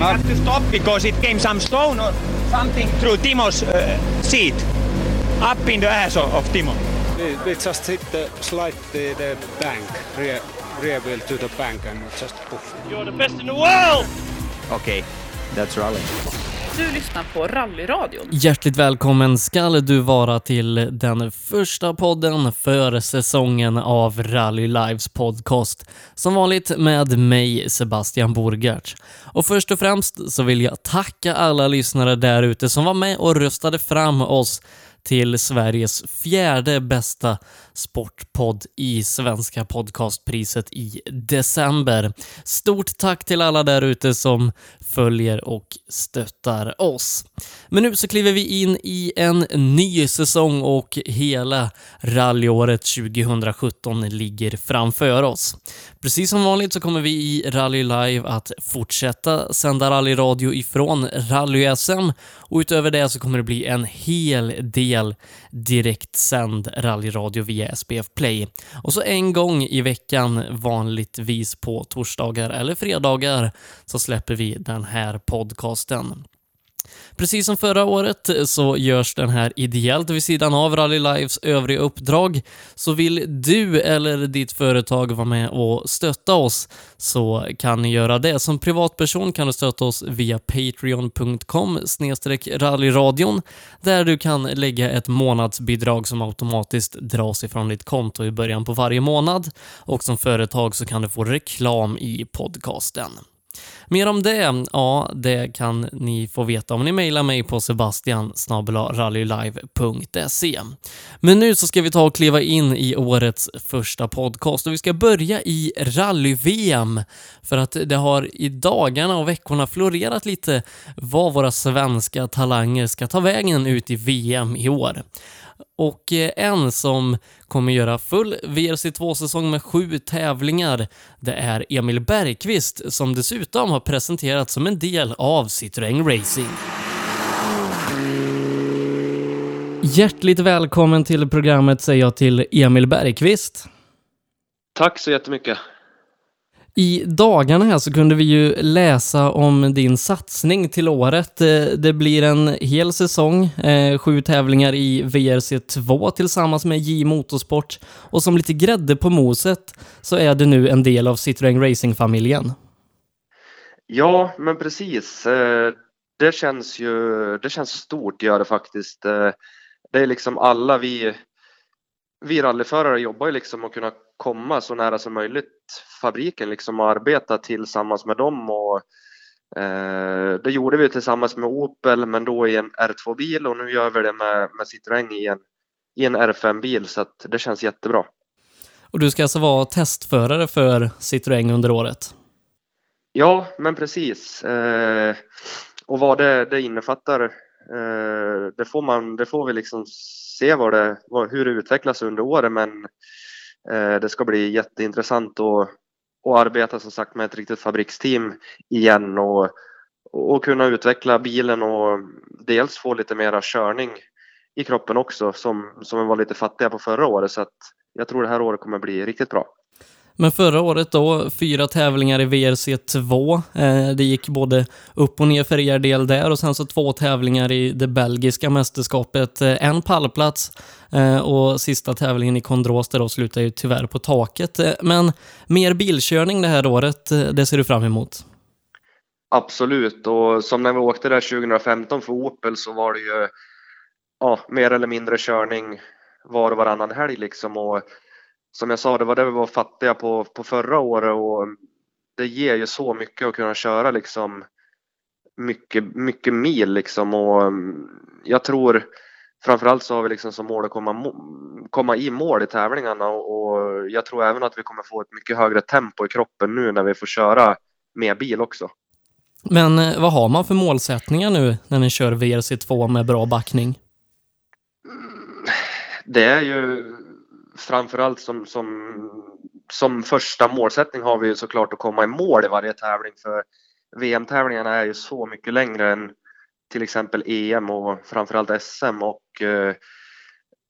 We had to stop because it came some stone or something through Timo's uh, seat, up in the ass of, of Timo. We, we just hit the slide the, the bank, rear, rear wheel to the bank and just poof. You're the best in the world! Okay, that's rally. Du lyssnar på Rallyradion. Hjärtligt välkommen skall du vara till den första podden för säsongen av Rally Lives podcast. Som vanligt med mig, Sebastian Borgart. Och först och främst så vill jag tacka alla lyssnare där ute som var med och röstade fram oss till Sveriges fjärde bästa sportpodd i Svenska podcastpriset i december. Stort tack till alla där ute som följer och stöttar oss. Men nu så kliver vi in i en ny säsong och hela rallyåret 2017 ligger framför oss. Precis som vanligt så kommer vi i Rally Live att fortsätta sända rallyradio ifrån Rally-SM och utöver det så kommer det bli en hel del direktsänd rallyradio via SPF Play. Och så en gång i veckan, vanligtvis på torsdagar eller fredagar, så släpper vi den här podcasten. Precis som förra året så görs den här ideellt vid sidan av Rally Lives övriga uppdrag. Så vill du eller ditt företag vara med och stötta oss så kan ni göra det. Som privatperson kan du stötta oss via patreon.com rallyradion där du kan lägga ett månadsbidrag som automatiskt dras ifrån ditt konto i början på varje månad och som företag så kan du få reklam i podcasten. Mer om det, ja, det kan ni få veta om ni mejlar mig på sebastian Men nu så ska vi ta och kliva in i årets första podcast och vi ska börja i rally-VM för att det har i dagarna och veckorna florerat lite vad våra svenska talanger ska ta vägen ut i VM i år. Och eh, en som kommer göra full VRC2-säsong med sju tävlingar, det är Emil Bergqvist som dessutom har presenterats som en del av Citroën Racing. Hjärtligt välkommen till programmet säger jag till Emil Bergqvist. Tack så jättemycket. I dagarna här så kunde vi ju läsa om din satsning till året. Eh, det blir en hel säsong, eh, sju tävlingar i VRC2 tillsammans med J Motorsport och som lite grädde på moset så är du nu en del av Citroën Racing-familjen. Ja, men precis. Eh, det känns ju det känns stort, gör det faktiskt. Det är liksom alla vi vi rallyförare jobbar ju liksom att kunna komma så nära som möjligt fabriken liksom och arbeta tillsammans med dem och eh, det gjorde vi tillsammans med Opel men då i en R2-bil och nu gör vi det med, med Citroën i en, i en R5-bil så att det känns jättebra. Och du ska alltså vara testförare för Citroën under året? Ja, men precis. Eh, och vad det, det innefattar, eh, det, får man, det får vi liksom se vad det, vad, hur det utvecklas under året men Eh, det ska bli jätteintressant att, att arbeta som sagt med ett riktigt fabriksteam igen och, och kunna utveckla bilen och dels få lite mera körning i kroppen också som, som var lite fattiga på förra året så att jag tror det här året kommer bli riktigt bra. Men förra året då, fyra tävlingar i VRC 2. Eh, det gick både upp och ner för er del där och sen så två tävlingar i det belgiska mästerskapet. Eh, en pallplats eh, och sista tävlingen i Kondros där då slutar ju tyvärr på taket. Men mer bilkörning det här året, det ser du fram emot? Absolut, och som när vi åkte där 2015 för Opel så var det ju ja, mer eller mindre körning var och varannan helg liksom. Och som jag sa, det var det vi var fattiga på, på förra året och det ger ju så mycket att kunna köra liksom mycket, mycket mil liksom och mm, jag tror framförallt så har vi liksom som mål att komma, komma i mål i tävlingarna och jag tror även att vi kommer få ett mycket högre tempo i kroppen nu när vi får köra med bil också. Men eh, vad har man för målsättningar nu när ni kör VRC2 med bra backning? Det är ju framförallt som, som, som första målsättning har vi ju såklart att komma i mål i varje tävling för VM-tävlingarna är ju så mycket längre än till exempel EM och framförallt SM och eh,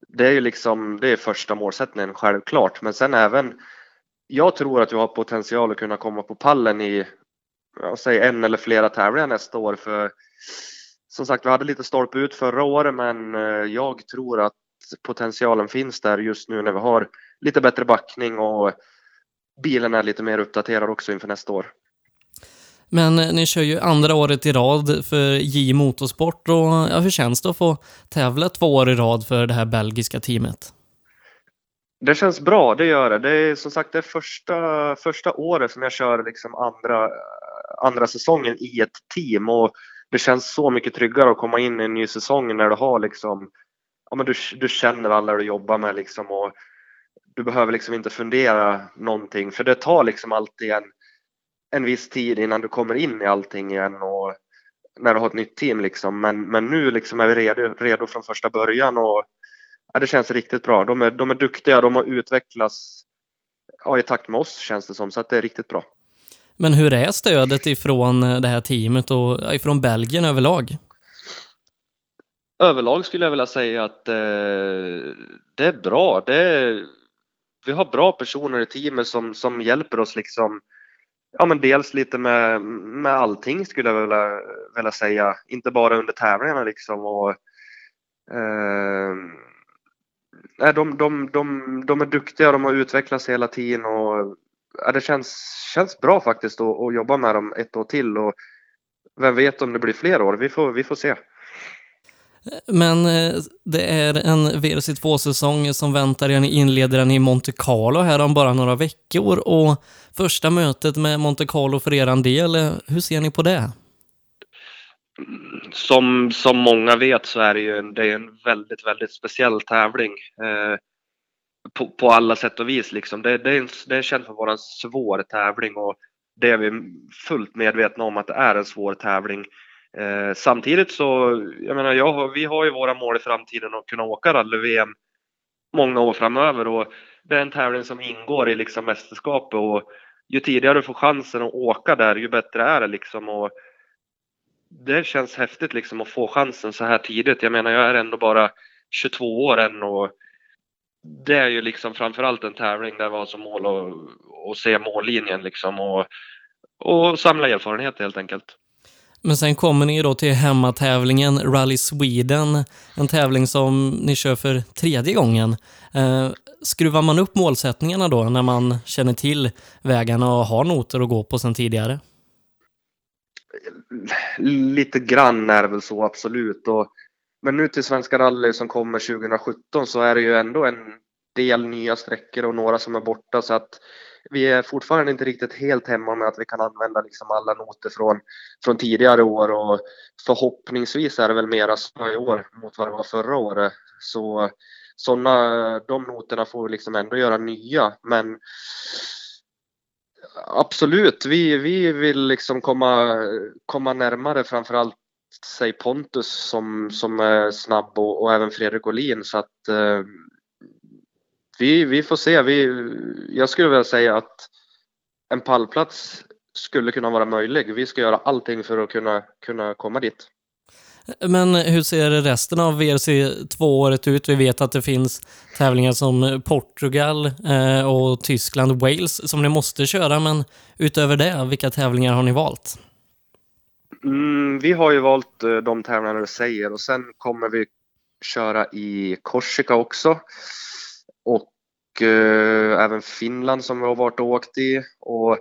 det är ju liksom det är första målsättningen självklart men sen även jag tror att vi har potential att kunna komma på pallen i säg en eller flera tävlingar nästa år. För som sagt, vi hade lite stolpe ut förra året, men eh, jag tror att potentialen finns där just nu när vi har lite bättre backning och bilen är lite mer uppdaterad också inför nästa år. Men eh, ni kör ju andra året i rad för J Motorsport och ja, hur känns det att få tävla två år i rad för det här belgiska teamet? Det känns bra, det gör det. Det är som sagt det första, första året som jag kör liksom andra, andra säsongen i ett team och det känns så mycket tryggare att komma in i en ny säsong när du har liksom, ja men du, du känner alla du jobbar med liksom och du behöver liksom inte fundera någonting för det tar liksom alltid en, en viss tid innan du kommer in i allting igen och när du har ett nytt team liksom. Men, men nu liksom är vi redo, redo från första början och ja, det känns riktigt bra. De är, de är duktiga, de har utvecklats ja, i takt med oss känns det som, så att det är riktigt bra. Men hur är stödet ifrån eh, det här teamet och ifrån Belgien överlag? Överlag skulle jag vilja säga att eh, det är bra. Det är, vi har bra personer i teamet som, som hjälper oss liksom Ja men dels lite med, med allting skulle jag vilja, vilja säga, inte bara under tävlingarna liksom och eh, de, de, de, de är duktiga, de har utvecklats hela tiden och ja, det känns, känns bra faktiskt att, att jobba med dem ett år till och vem vet om det blir fler år, vi får, vi får se. Men eh, det är en VRC2-säsong som väntar er. Ni inleder den i Monte Carlo här om bara några veckor och första mötet med Monte Carlo för er del, hur ser ni på det? Som, som många vet så är det ju en, det är en väldigt, väldigt speciell tävling. Eh, på, på, alla sätt och vis liksom. Det, det, är, en, det är känt för att vara en svår tävling och det är vi fullt medvetna om att det är en svår tävling. Eh, samtidigt så, jag menar, jag, vi har ju våra mål i framtiden att kunna åka rally-VM många år framöver och det är en tävling som ingår i liksom mästerskapet och ju tidigare du får chansen att åka där, ju bättre är det liksom. Och det känns häftigt liksom att få chansen så här tidigt. Jag menar, jag är ändå bara 22 år än och det är ju liksom framförallt en tävling där vi har som mål att, att se mållinjen liksom och, och samla erfarenhet helt enkelt. Men sen kommer ni då till hemmatävlingen Rally Sweden, en tävling som ni kör för tredje gången. Eh, skruvar man upp målsättningarna då när man känner till vägarna och har noter att gå på sen tidigare? Lite grann är det väl så, absolut. Och, men nu till Svenska rally som kommer 2017 så är det ju ändå en del nya sträckor och några som är borta så att vi är fortfarande inte riktigt helt hemma med att vi kan använda liksom alla noter från, från tidigare år och förhoppningsvis är det väl mera så i år mot vad det var förra året. Så såna, de noterna får vi liksom ändå göra nya men absolut, vi, vi vill liksom komma, komma närmare framförallt säg Pontus som, som är snabb och, och även Fredrik Olin så att eh, vi, vi får se. Vi, jag skulle vilja säga att en pallplats skulle kunna vara möjlig. Vi ska göra allting för att kunna, kunna komma dit. Men hur ser resten av WRC 2-året ut? Vi vet att det finns tävlingar som Portugal eh, och Tyskland, Wales som ni måste köra, men utöver det, vilka tävlingar har ni valt? Mm, vi har ju valt eh, de tävlingar du säger och sen kommer vi köra i Korsika också och eh, även Finland som vi har varit och åkt i. Och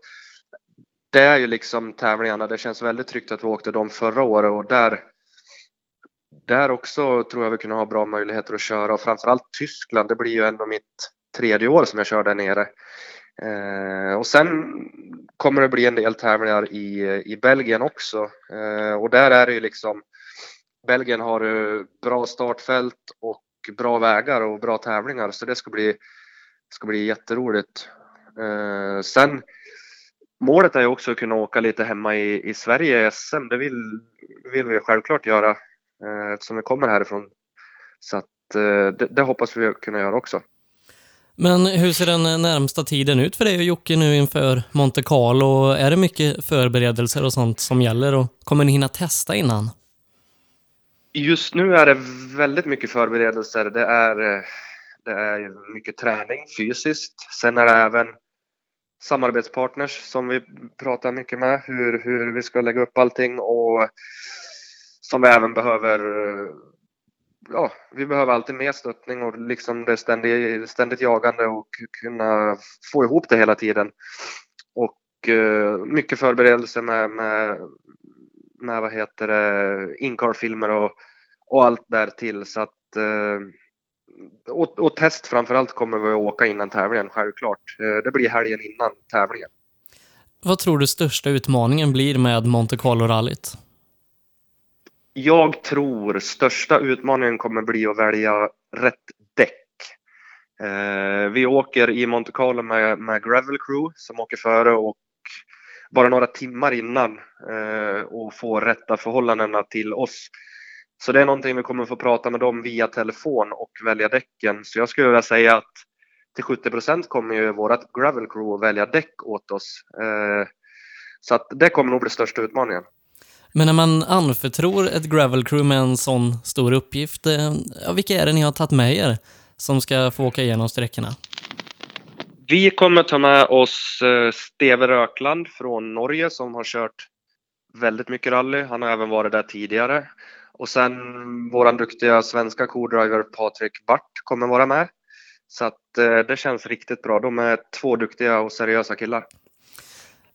det är ju liksom tävlingarna, det känns väldigt tryggt att vi åkte dem förra året. Och där, där också tror jag vi kunde ha bra möjligheter att köra. Och framförallt Tyskland, det blir ju ändå mitt tredje år som jag kör där nere. Eh, och sen kommer det bli en del tävlingar i, i Belgien också. Eh, och där är det ju liksom Belgien har eh, bra startfält och bra vägar och bra tävlingar så det ska bli, ska bli jätteroligt. Eh, sen målet är ju också att kunna åka lite hemma i, i Sverige i SM. Det vill, vill vi självklart göra eh, eftersom vi kommer härifrån. Så att, eh, det, det hoppas vi kunna göra också. Men hur ser den närmsta tiden ut för dig och Jocke nu inför Monte Carlo? Är det mycket förberedelser och sånt som gäller och kommer ni hinna testa innan? Just nu är det väldigt mycket förberedelser. Det är, det är mycket träning fysiskt. Sen är det även samarbetspartners som vi pratar mycket med, hur, hur vi ska lägga upp allting och som vi även behöver ja, vi behöver alltid mer stöttning och liksom det ständigt, ständigt jagande och kunna få ihop det hela tiden. Och eh, mycket förberedelse med, med, med vad heter det, incar-filmer och, och allt där till så att eh, och, och test framförallt kommer vi att åka innan tävlingen, självklart. Eh, det blir helgen innan tävlingen. Vad tror du största utmaningen blir med Monte Carlo-rallyt? Jag tror största utmaningen kommer bli att välja rätt däck. Eh, vi åker i Monte Carlo med, med Gravel Crew som åker före och bara några timmar innan eh, och få rätta förhållandena till oss. Så det är någonting vi kommer få prata med dem via telefon och välja däcken. Så jag skulle vilja säga att till 70 procent kommer ju vårat Gravel Crew att välja däck åt oss. Eh, så att det kommer nog bli största utmaningen. Men när man anförtror ett gravel crew med en sån stor uppgift, eh, ja, vilka är det ni har tagit med er som ska få åka igenom sträckorna? Vi kommer ta med oss eh, Steve Rökland från Norge som har kört väldigt mycket rally. Han har även varit där tidigare. Och sen våran duktiga svenska co-driver Patrik Bart kommer vara med. Så att eh, det känns riktigt bra. De är två duktiga och seriösa killar.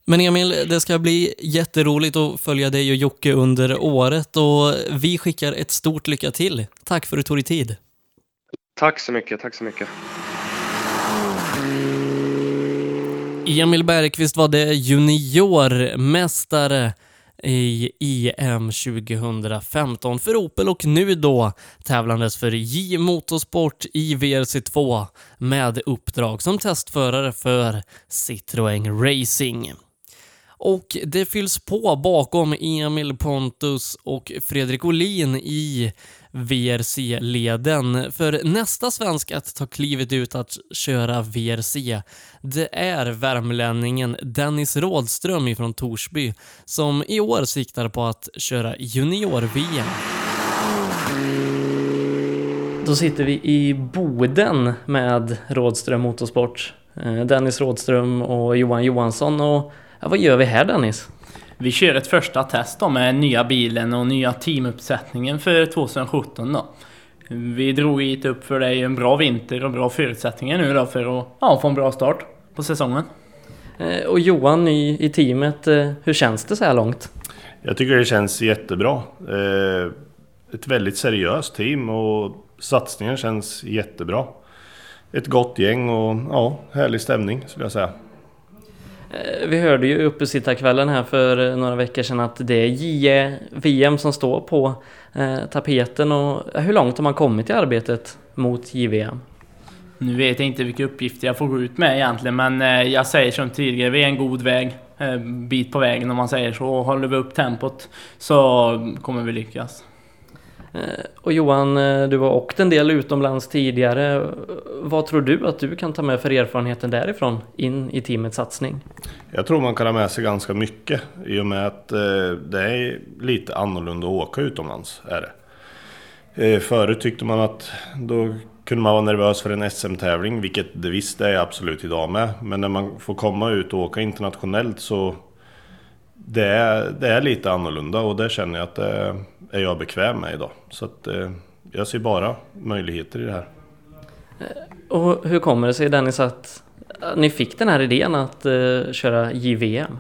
Men Emil, det ska bli jätteroligt att följa dig och Jocke under året och vi skickar ett stort lycka till. Tack för att du tog dig tid. Tack så mycket, tack så mycket. Emil Bergqvist var det juniormästare i EM 2015 för Opel och nu då tävlandes för J Motorsport i VRC2 med uppdrag som testförare för Citroën Racing. Och det fylls på bakom Emil Pontus och Fredrik Olin i VRC-leden. För nästa svensk att ta klivet ut att köra VRC, det är värmlänningen Dennis Rådström ifrån Torsby som i år siktar på att köra junior-VM. Då sitter vi i Boden med Rådström Motorsport. Eh, Dennis Rådström och Johan Johansson och Ja, vad gör vi här Dennis? Vi kör ett första test då med nya bilen och nya teamuppsättningen för 2017 då. Vi drog hit upp för dig en bra vinter och bra förutsättningar nu då för att ja, få en bra start på säsongen. Eh, och Johan, ny i teamet, eh, hur känns det så här långt? Jag tycker det känns jättebra. Eh, ett väldigt seriöst team och satsningen känns jättebra. Ett gott gäng och ja, härlig stämning skulle jag säga. Eh, vi hörde ju uppesittarkvällen här för eh, några veckor sedan att det är JVM som står på eh, tapeten och hur långt har man kommit i arbetet mot JVM? Nu vet jag inte vilka uppgifter jag får gå ut med egentligen men jag säger som tidigare, vi är en god väg, bit på vägen om man säger så. Håller vi upp tempot så kommer vi lyckas. Eh, och Johan, eh, du har åkt en del utomlands tidigare. Vad tror du att du kan ta med för erfarenheter därifrån in i teamets satsning? Jag tror man kan ha med sig ganska mycket i och med att eh, det är lite annorlunda att åka utomlands. Är det. Förut tyckte man att då kunde man vara nervös för en SM-tävling, vilket det visst är absolut idag med. Men när man får komma ut och åka internationellt så det är, det är lite annorlunda och det känner jag att det är jag bekväm med idag. Så att eh, jag ser bara möjligheter i det här. Eh, och hur kommer det sig Dennis att ni fick den här idén att uh, köra JVM?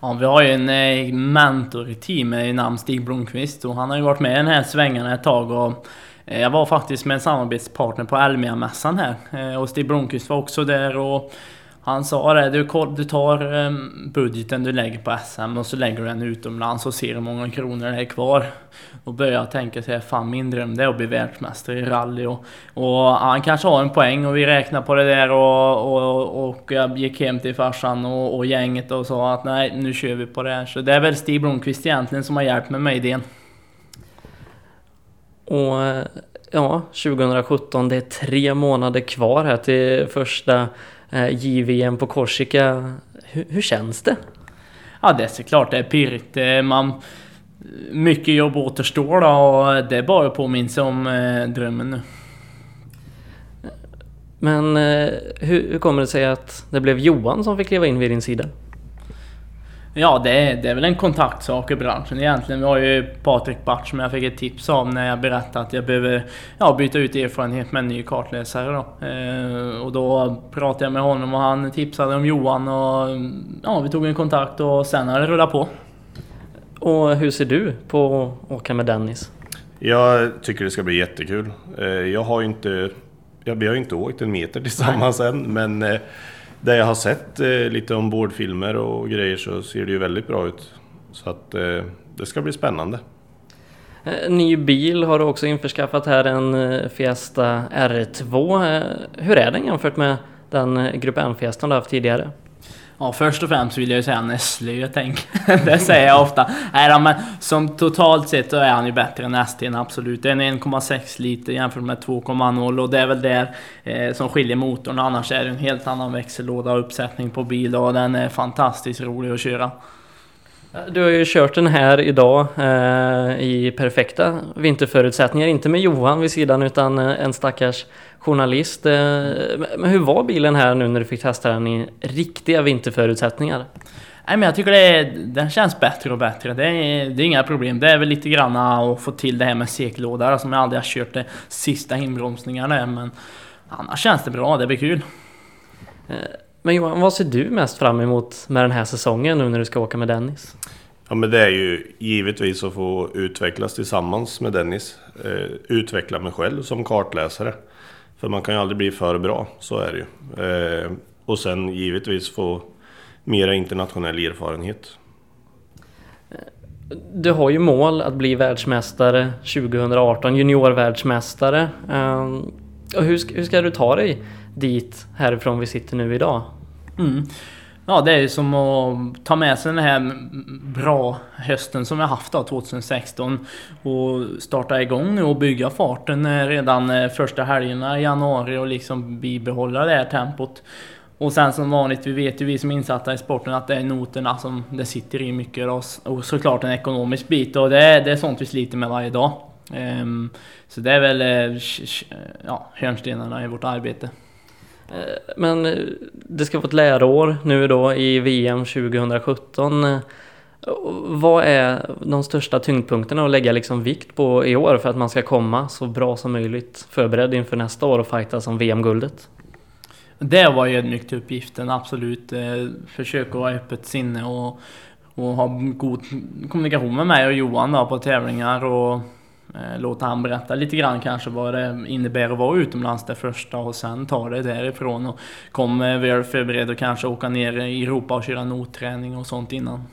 Ja, vi har ju en eh, mentor i teamet i namn Stig Blomqvist och han har ju varit med i den här svängarna ett tag och eh, jag var faktiskt med en samarbetspartner på Elmia-mässan här eh, och Stig Blomqvist var också där och han sa det, du, du tar ehm, budgeten du lägger på SM och så lägger du den utomlands och ser hur många kronor det är kvar. Då börjar jag tänka sig, fan min dröm det är att bli världsmästare i rally och, och han kanske har en poäng och vi räknar på det där och, och, och jag gick hem till farsan och, och gänget och sa att nej, nu kör vi på det här. Så det är väl Stig Blomqvist egentligen som har hjälpt mig med idén. Och ja, 2017, det är tre månader kvar här till första eh, JVM på Korsika. Hur, hur, känns det? Ja, det är såklart det är pirrigt. Man, mycket jobb återstår då och det är bara att påminna sig om eh, drömmen nu. Men eh, hur, hur kommer det sig att det blev Johan som fick kliva in vid din sida? Ja, det är, det är väl en kontaktsak i branschen egentligen. Vi har ju Patrik Bart som jag fick ett tips av när jag berättade att jag behöver ja, byta ut erfarenhet med en ny kartläsare. Då. Eh, och då pratade jag med honom och han tipsade om Johan och ja, vi tog en kontakt och sen har det rullat på. Och hur ser du på att åka med Dennis? Jag tycker det ska bli jättekul. Eh, jag har ju inte, jag, vi har ju inte åkt en meter tillsammans än, men eh, det jag har sett eh, lite ombordfilmer och grejer så ser det ju väldigt bra ut. Så att eh, det ska bli spännande. Eh, ny bil har du också införskaffat här, en eh, Fiesta R2. Hur är den jämfört med den Grupp M-Fiestan du haft tidigare? Ja, först och främst vill jag ju säga han är slö, tänker. det säger jag ofta. Nej, men som totalt sett så är han ju bättre än ST'n, absolut. Den är 1,6 liter jämfört med 2,0 och det är väl där eh, som skiljer motorn. Annars är det en helt annan växellåda och uppsättning på bil och den är fantastiskt rolig att köra. Du har ju kört den här idag eh, i perfekta vinterförutsättningar, inte med Johan vid sidan utan eh, en stackars journalist. Eh, men hur var bilen här nu när du fick testa den i riktiga vinterförutsättningar? Nej, men jag tycker det den känns bättre och bättre. Det är, det är inga problem. Det är väl lite grann att få till det här med seklåda som jag aldrig har kört de sista inbromsningarna. Men annars känns det bra. Det blir kul. Eh, men Johan, vad ser du mest fram emot med den här säsongen nu när du ska åka med Dennis? Ja men det är ju givetvis att få utvecklas tillsammans med Dennis. Eh, utveckla mig själv som kartläsare. För man kan ju aldrig bli för bra, så är det ju. Eh, och sen givetvis få mera internationell erfarenhet. Du har ju mål att bli världsmästare 2018, juniorvärldsmästare. Eh, och hur, hur ska du ta dig dit härifrån vi sitter nu idag? Mm. Ja, det är ju som att ta med sig den här bra hösten som vi har haft då, 2016 och starta igång nu och bygga farten eh, redan eh, första helgerna i januari och liksom bibehålla det här tempot. Och sen som vanligt, vi vet ju vi som är insatta i sporten att det är noterna som det sitter i mycket och såklart en ekonomisk bit och det är, det är sånt vi sliter med varje dag. Um, så det är väl eh, ja, hörnstenarna i vårt arbete. Eh, men eh, det ska vara ett läroår nu då i VM 2017. Eh, vad är de största tyngdpunkterna att lägga liksom vikt på i år för att man ska komma så bra som möjligt förberedd inför nästa år och fighta om VM-guldet? Det var ju ödmjukt uppgiften, absolut. Försöka ha öppet sinne och, och ha god kommunikation med mig och Johan då på tävlingar och låta han berätta lite grann kanske vad det innebär att vara utomlands det första och sen ta det därifrån och kom väl förberedd och kanske åka ner i Europa och köra notträning och sånt innan.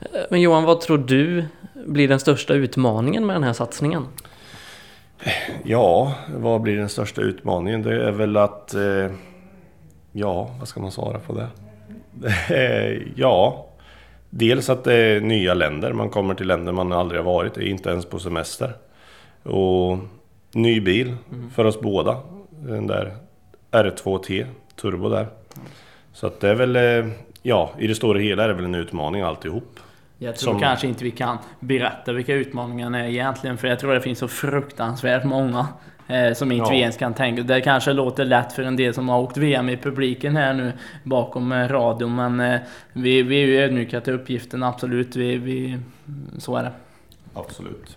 Eh, men Johan, vad tror du blir den största utmaningen med den här satsningen? Ja, vad blir den största utmaningen? Det är väl att... Eh, ja, vad ska man svara på det? ja, Dels att det är nya länder, man kommer till länder man aldrig har varit i, inte ens på semester. Och ny bil mm. för oss båda. Den där R2T Turbo där. Så att det är väl, eh, ja, i det stora hela är det väl en utmaning alltihop. Jag tror Som... kanske inte vi kan berätta vilka utmaningarna är egentligen, för jag tror det finns så fruktansvärt många. Eh, som inte ja. vi ens kan tänka. Det kanske låter lätt för en del som har åkt VM i publiken här nu bakom eh, radion. Men eh, vi, vi är ju ödmjuka till uppgiften, absolut. Vi, vi, så är det. Absolut.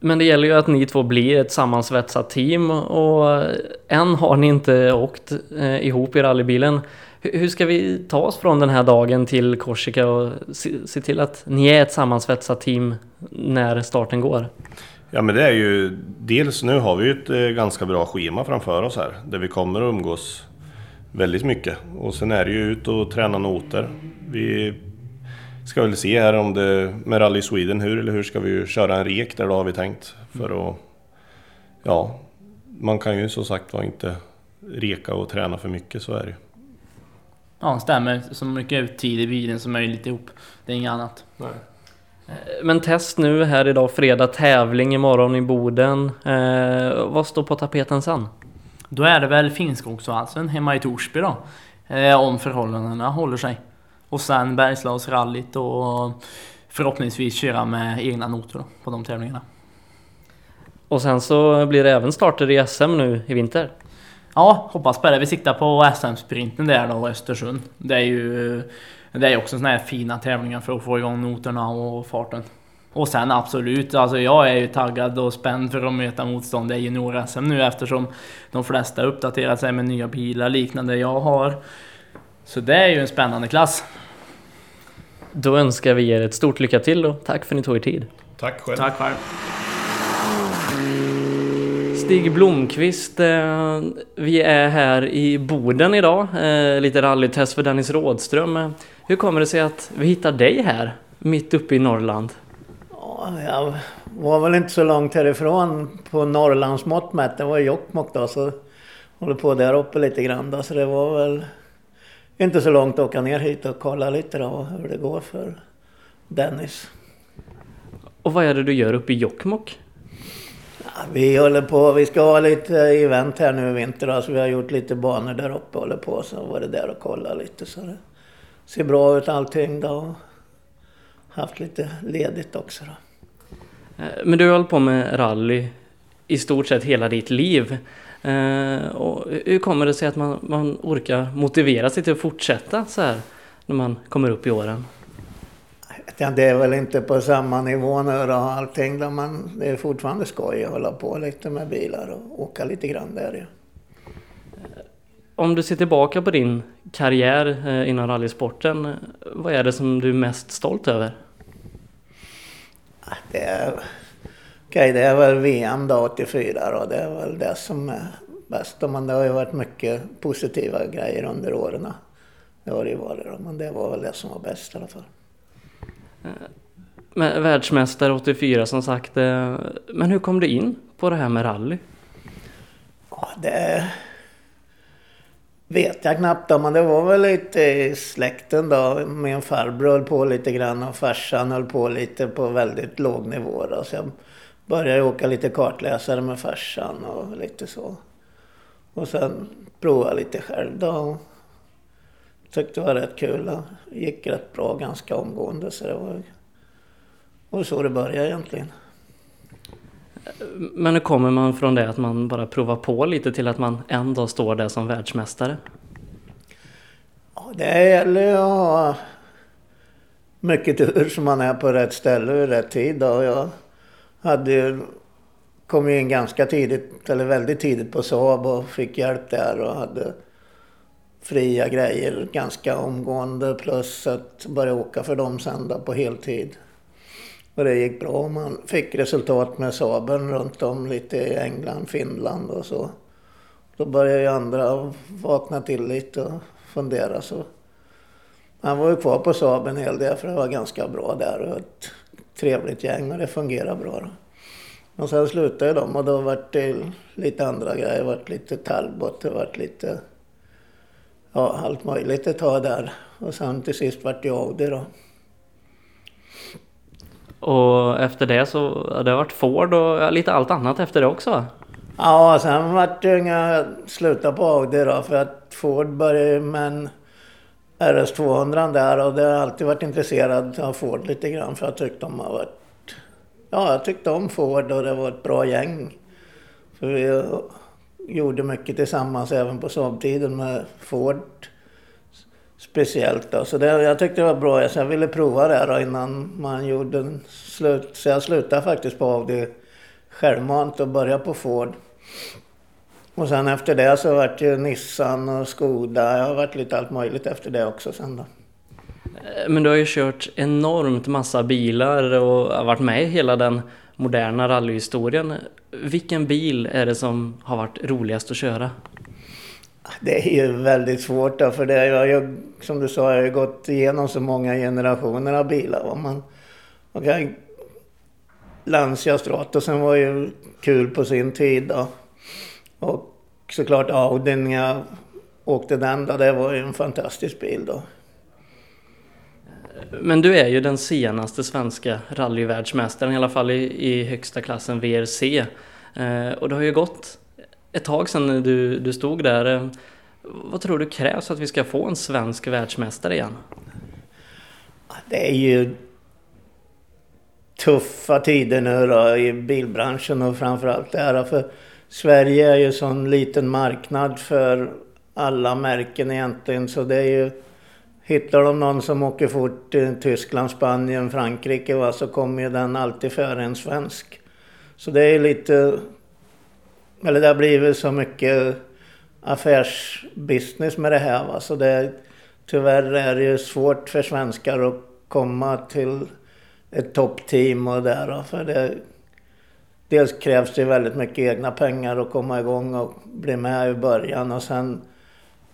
Men det gäller ju att ni två blir ett sammansvetsat team och än har ni inte åkt eh, ihop i rallybilen. Hur ska vi ta oss från den här dagen till Korsika och se, se till att ni är ett sammansvetsat team när starten går? Ja men det är ju dels nu har vi ju ett eh, ganska bra schema framför oss här där vi kommer att umgås väldigt mycket. Och sen är det ju ut och träna noter. Vi ska väl se här om det med Rally Sweden hur eller hur ska vi köra en rek där då har vi tänkt för att ja man kan ju som sagt var inte reka och träna för mycket så är det ju. Ja, stämmer. Så mycket tid i bilen som möjligt ihop. Det är inget annat. Nej. Men test nu här idag, fredag tävling imorgon i Boden. Eh, vad står på tapeten sen? Då är det väl Finnskogsvalsen hemma i Torsby då. Eh, om förhållandena håller sig. Och sen Bergslagsrallyt och förhoppningsvis köra med egna noter då, på de tävlingarna. Och sen så blir det även starter i SM nu i vinter? Ja, hoppas på det. Vi siktar på SM-sprinten där då, Östersund. Det är ju det är också såna här fina tävlingar för att få igång noterna och farten. Och sen absolut, alltså jag är ju taggad och spänd för att möta motstånd i junior-SM nu eftersom de flesta uppdaterar sig med nya bilar liknande jag har. Så det är ju en spännande klass. Då önskar vi er ett stort lycka till och tack för att ni tog er tid. Tack själv. Tack själv. Stig Blomqvist, eh, vi är här i Boden idag. Eh, lite rallytest för Dennis Rådström. Hur kommer det sig att vi hittar dig här, mitt uppe i Norrland? Ja, jag var väl inte så långt härifrån på Norrlandsmått mätt. Det var Jokkmokk då, så håller på där uppe lite grann då. Så det var väl inte så långt att åka ner hit och kolla lite då hur det går för Dennis. Och vad är det du gör uppe i Jokkmokk? Ja, vi håller på, vi ska ha lite event här nu i vinter då, så vi har gjort lite banor där uppe och håller på. Så var det där och kolla lite så det ser bra ut allting då. Haft lite ledigt också då. Eh, Men du har hållit på med rally i stort sett hela ditt liv. Eh, och hur kommer det sig att man, man orkar motivera sig till att fortsätta så här när man kommer upp i åren? Det är väl inte på samma nivå nu då allting. Då man, det är fortfarande skoj att hålla på lite med bilar och åka lite grann där ju. Om du ser tillbaka på din karriär eh, inom rallysporten, eh, vad är det som du är mest stolt över? Det är, okej, det är väl VM då 84 då. Det är väl det som är bäst. Men det har ju varit mycket positiva grejer under åren. Det har det ju varit då. Men det var väl det som var bäst i alla fall. Men Världsmästare 84 som sagt, eh, men hur kom du in på det här med rally? Ja, det vet jag knappt om, men det var väl lite i släkten då. Min farbror höll på lite grann och farsan höll på lite på väldigt låg nivå då. Så jag började åka lite kartläsare med farsan och lite så. Och sen prova lite själv då. Tyckte det var rätt kul och gick rätt bra ganska omgående. Så det var och så det började egentligen. Men hur kommer man från det att man bara provar på lite till att man en dag står där som världsmästare? Ja, det gäller ju att ha mycket tur så man är på rätt ställe vid rätt tid. Då. Jag hade ju, kom ju in ganska tidigt, eller väldigt tidigt på Saab och fick hjälp där och hade fria grejer ganska omgående plus att börja åka för dem sen då på heltid. Och det gick bra. Man fick resultat med Saaben runt om lite i England, Finland och så. Då började ju andra vakna till lite och fundera så. Han var ju kvar på Saab en hel del för det var ganska bra där och ett trevligt gäng och det fungerade bra. Då. Och sen slutade de och då vart det lite andra grejer. Det vart lite Talbot, det vart lite ja, allt möjligt ett tag där. Och sen till sist vart det Audi då. Och efter det så har det varit Ford och lite allt annat efter det också va? Ja, sen vart det inga sluta på Audi då för att Ford började med en RS200 där och det har alltid varit intresserad av Ford lite grann för jag tyckte de har varit... Ja, jag tyckte om Ford och det var ett bra gäng. För vi eh, gjorde mycket tillsammans även på Saab-tiden med Ford speciellt. Då. Så det, jag tyckte det var bra, så jag ville prova det då innan man gjorde en slut. Så jag slutade faktiskt på Audi självmant och började på Ford. Och sen efter det så vart ju Nissan och Skoda. Jag har varit lite allt möjligt efter det också sen då. Eh, men du har ju kört enormt massa bilar och har varit med i hela den moderna rallyhistorien. Vilken bil är det som har varit roligast att köra? Det är ju väldigt svårt då, för det är ju, som du sa, jag har ju gått igenom så många generationer av bilar. Va? Man, okay, Lancia Stratosen var ju kul på sin tid då. Och såklart Audi när jag åkte den då, det var ju en fantastisk bil då. Men du är ju den senaste svenska rallyvärldsmästaren, i alla fall i, i högsta klassen VRC. Eh, och det har ju gått ett tag sedan du, du stod där. Eh, vad tror du krävs för att vi ska få en svensk världsmästare igen? Det är ju tuffa tider nu då i bilbranschen och framförallt det här. För Sverige är ju sån liten marknad för alla märken egentligen så det är ju Hittar de någon som åker fort i Tyskland, Spanien, Frankrike va, så kommer ju den alltid före en svensk. Så det är lite... Eller det har blivit så mycket affärsbusiness med det här va. Så det, tyvärr är det ju svårt för svenskar att komma till ett toppteam och där För det, dels krävs det väldigt mycket egna pengar att komma igång och bli med i början och sen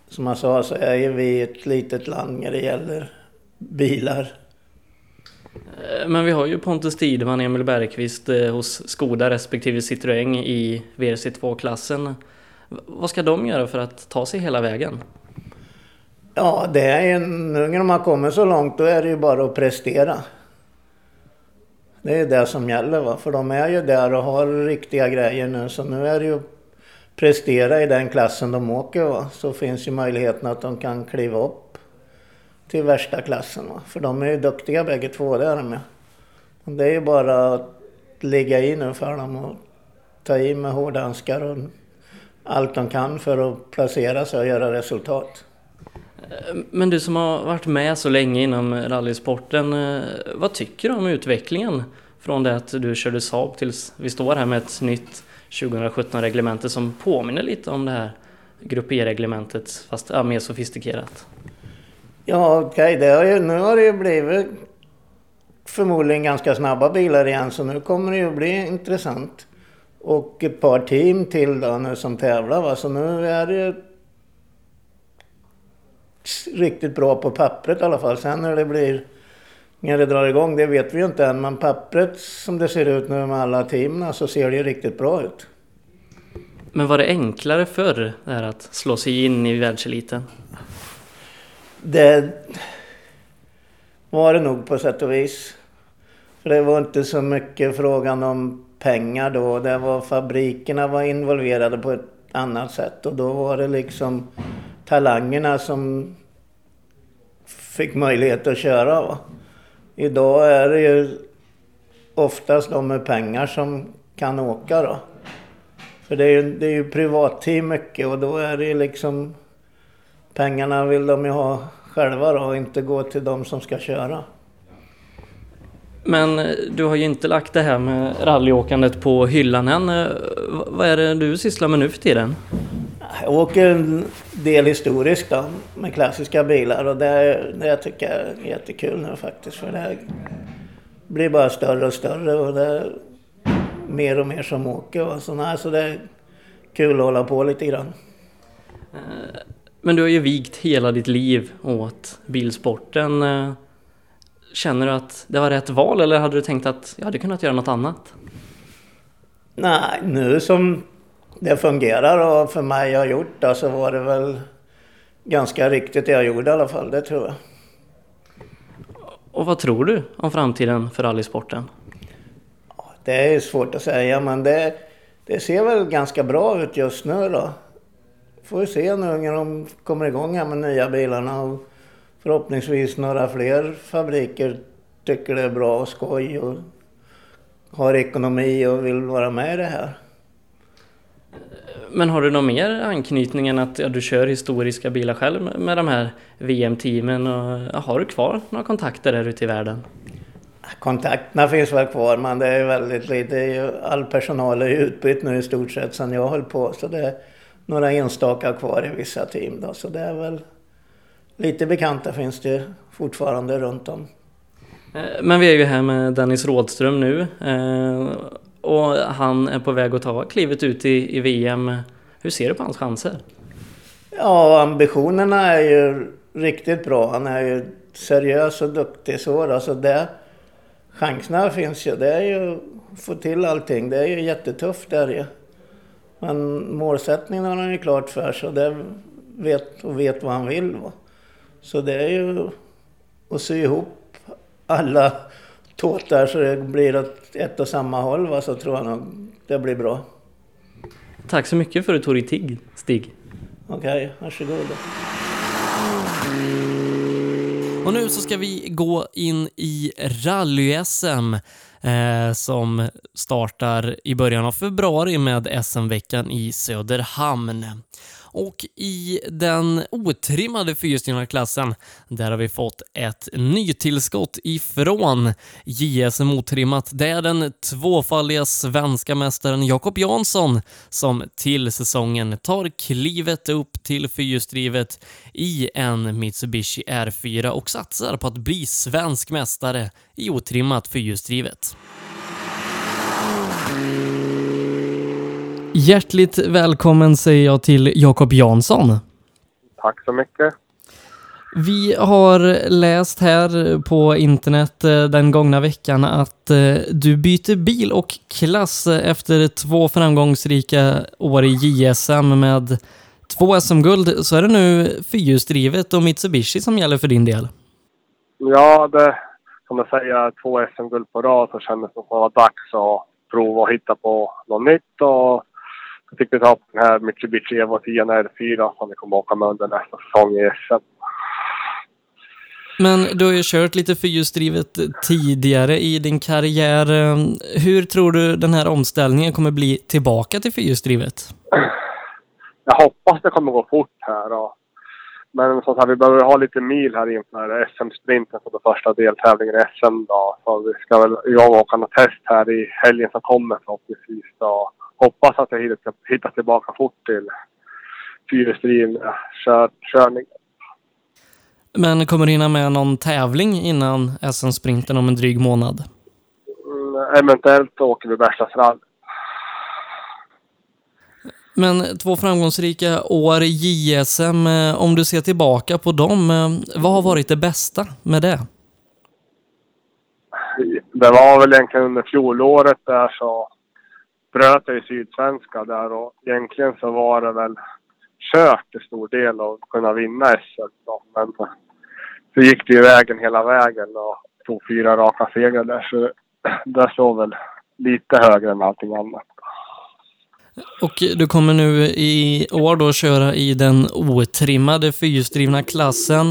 som jag sa så är ju vi ett litet land när det gäller bilar. Eh, men vi har ju Pontus Tideman och Emil Bergqvist eh, hos Skoda respektive Citroën i WRC2-klassen. Vad ska de göra för att ta sig hela vägen? Ja, det är ju, nu när de har kommit så långt då är det ju bara att prestera. Det är det som gäller va, för de är ju där och har riktiga grejer nu så nu är det ju att prestera i den klassen de åker va, så finns ju möjligheten att de kan kliva upp till värsta klassen. Va? För de är ju duktiga bägge två, det är de ju. Det är ju bara att ligga i nu för dem och ta i med hårdhandskar och allt de kan för att placera sig och göra resultat. Eh, men du som har varit med så länge inom rallysporten, eh, vad tycker du om utvecklingen från det att du körde Saab tills vi står här med ett nytt 2017-reglemente som påminner lite om det här Grupp E-reglementet fast ja, mer sofistikerat? Ja okej, okay. nu har det ju blivit förmodligen ganska snabba bilar igen så nu kommer det ju bli intressant. Och ett par team till då nu som tävlar va, så nu är det ju riktigt bra på pappret i alla fall. Sen när det blir, när det drar igång, det vet vi ju inte än. Men pappret som det ser ut nu med alla teamen så ser det ju riktigt bra ut. Men var det enklare förr, det här att slå sig in i världseliten? Det var det nog på sätt och vis. För det var inte så mycket frågan om pengar då. Det var fabrikerna var involverade på ett annat sätt och då var det liksom talangerna som fick möjlighet att köra. Va? Idag är det ju oftast de med pengar som kan åka då. För det är ju, det är ju privatteam mycket och då är det ju liksom pengarna vill de ju ha själva då och inte gå till de som ska köra. Men eh, du har ju inte lagt det här med rallyåkandet på hyllan än. Eh, vad är det du sysslar med nu för tiden? Jag åker en del historiskt då, med klassiska bilar och det, det tycker jag är jättekul nu faktiskt. För det blir bara större och större och det är mer och mer som åker och sådär. Så det är kul att hålla på lite grann. Eh, men du har ju vigt hela ditt liv åt bilsporten. Känner du att det var rätt val eller hade du tänkt att jag hade kunnat göra något annat? Nej, nu som det fungerar och för mig jag har gjort det så var det väl ganska riktigt det jag gjorde i alla fall, det tror jag. Och vad tror du om framtiden för rallysporten? Det är svårt att säga men det, det ser väl ganska bra ut just nu då. Får vi se nu när de kommer igång här med nya bilarna och förhoppningsvis några fler fabriker tycker det är bra och skoj och har ekonomi och vill vara med i det här. Men har du någon mer anknytning än att ja, du kör historiska bilar själv med, de här VM-teamen? Och, ja, har du kvar några kontakter där ute i världen? Kontakterna finns väl kvar men det är väldigt lite. All personal är utbytt nu i stort sett sedan jag höll på. Så det några enstaka kvar i vissa team då. Så det är väl lite bekanta finns det fortfarande runt om. Eh, men vi är ju här med Dennis Rådström nu. Eh, och han är på väg att ta klivet ut i, i VM. Hur ser du på hans chanser? Ja, ambitionerna är ju riktigt bra. Han är ju seriös och duktig så. Alltså det, chanserna finns ju. Det är ju att få till allting. Det är ju jättetufft det är ju. Men målsättningen har han ju klart för sig. Det vet, och vet vad han vill. Va? Så det är ju att sy ihop alla tåtar så det blir åt ett och samma håll va? så tror jag nog det blir bra. Tack så mycket för att du tog dig tid, Stig. Okej, okay, varsågod. Och nu så ska vi gå in i rally-SM eh, som startar i början av februari med SM-veckan i Söderhamn. Och i den otrimmade fyrhjulsdrivna där har vi fått ett nytillskott ifrån JSM Otrimmat. Det är den tvåfaldiga svenska mästaren Jakob Jansson som till säsongen tar klivet upp till fyrhjulsdrivet i en Mitsubishi R4 och satsar på att bli svensk mästare i otrimmat fyrhjulsdrivet. Hjärtligt välkommen säger jag till Jakob Jansson. Tack så mycket. Vi har läst här på internet eh, den gångna veckan att eh, du byter bil och klass efter två framgångsrika år i JSM med två SM-guld. Så är det nu fyrhjulsdrivet och Mitsubishi som gäller för din del. Ja, det, som jag säger, två SM-guld på rad så kändes det som att det var dags att prova att hitta på något nytt och så fick vi ta på den här Mitsubishi Evo 10 R4 som vi kommer åka med under nästa säsong i SM. Men du har ju kört lite fyrhjulsdrivet tidigare i din karriär. Hur tror du den här omställningen kommer bli tillbaka till fyrhjulsdrivet? Jag hoppas det kommer gå fort här. Och, men som sagt, vi behöver ha lite mil här inför SM-sprinten för den första deltävlingen i SM. Då. Så vi ska väl igång och åka något test här i helgen som kommer förhoppningsvis. Då hoppas att jag hittar tillbaka fort till fyrhjulsdrivna kör, körning. Men kommer du hinna med någon tävling innan SM-sprinten om en dryg månad? Mm, eventuellt åker vi Bergslagsrally. Men två framgångsrika år i JSM, eh, om du ser tillbaka på dem, eh, vad har varit det bästa med det? Det var väl egentligen under fjolåret där så bröt jag i Sydsvenska där och egentligen så var det väl kört till stor del att kunna vinna SM. Då. Men så gick det ju vägen hela vägen och tog fyra raka segrar där. Så det såg väl lite högre än allting annat. Och du kommer nu i år då köra i den otrimmade fyrhjulsdrivna klassen.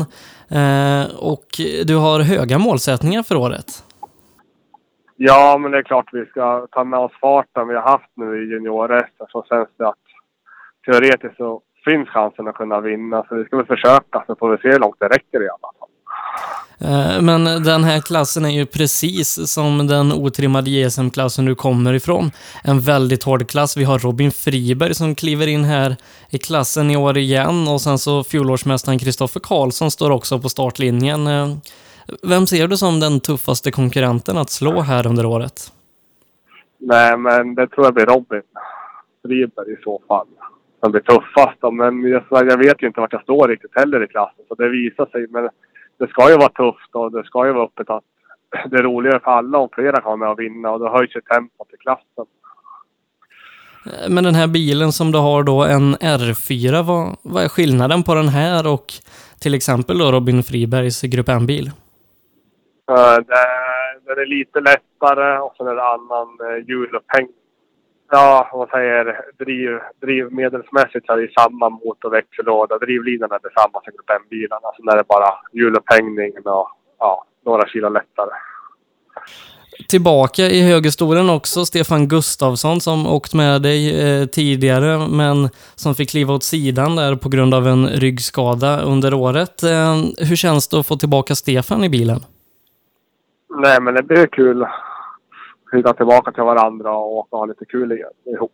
Eh, och du har höga målsättningar för året. Ja, men det är klart vi ska ta med oss farten vi har haft nu i junior-SM. Så känns det att teoretiskt så finns chansen att kunna vinna. Så vi ska väl försöka, så får vi se hur långt det räcker i alla fall. Eh, men den här klassen är ju precis som den otrimmade JSM-klassen du kommer ifrån. En väldigt hård klass. Vi har Robin Friberg som kliver in här i klassen i år igen och sen så fjolårsmästaren Kristoffer Karlsson står också på startlinjen. Eh, vem ser du som den tuffaste konkurrenten att slå här under året? Nej, men det tror jag blir Robin Friberg i så fall. Som blir tuffast. Men jag vet ju inte vart jag står riktigt heller i klassen, så det visar sig. Men det ska ju vara tufft och det ska ju vara öppet att det är roligare för alla om flera kommer att vinna och då höjs ju tempot i klassen. Men den här bilen som du har då, en R4, vad, vad är skillnaden på den här och till exempel då Robin Fribergs Grupp M-bil? Eh, Den är lite lättare och sen är det annan eh, hjulupphängning. Ja, vad säger driv, drivmedelsmässigt så är det samma motorväxellåda. Drivlinan är detsamma som Grupp M-bilarna. Sen är det bara hjulupphängningen och ja, några kilo lättare. Tillbaka i högerstolen också Stefan Gustavsson som åkt med dig eh, tidigare men som fick kliva åt sidan där på grund av en ryggskada under året. Eh, hur känns det att få tillbaka Stefan i bilen? Nej, men det blir kul hitta tillbaka till varandra och åka och ha lite kul igen ihop.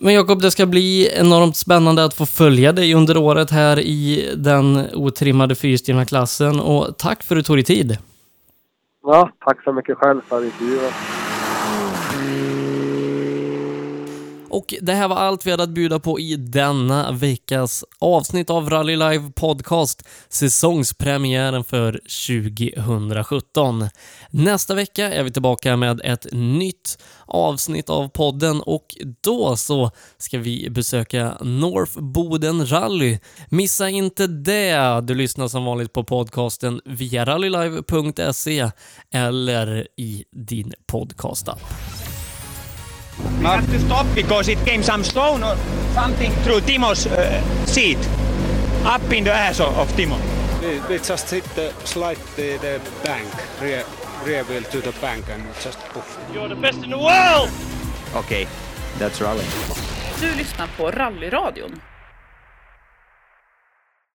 Men Jakob, det ska bli enormt spännande att få följa dig under året här i den otrimmade fyrhjulsdrivna klassen och tack för att du tog dig tid. Ja, tack så mycket själv för intervjun. Och det här var allt vi hade att bjuda på i denna veckas avsnitt av Rally Live Podcast, säsongspremiären för 2017. Nästa vecka är vi tillbaka med ett nytt avsnitt av podden och då så ska vi besöka North Boden Rally. Missa inte det! Du lyssnar som vanligt på podcasten via rallylive.se eller i din podcastapp. We have to stop because it came some stone or something through Timo's uh, seat, up in the ass of, of Timo. We, we just hit the slightly the bank, rear, rear wheel to the bank and just poof. You're the best in the world! Okay, that's rally. Du lyssnar på Rallyradion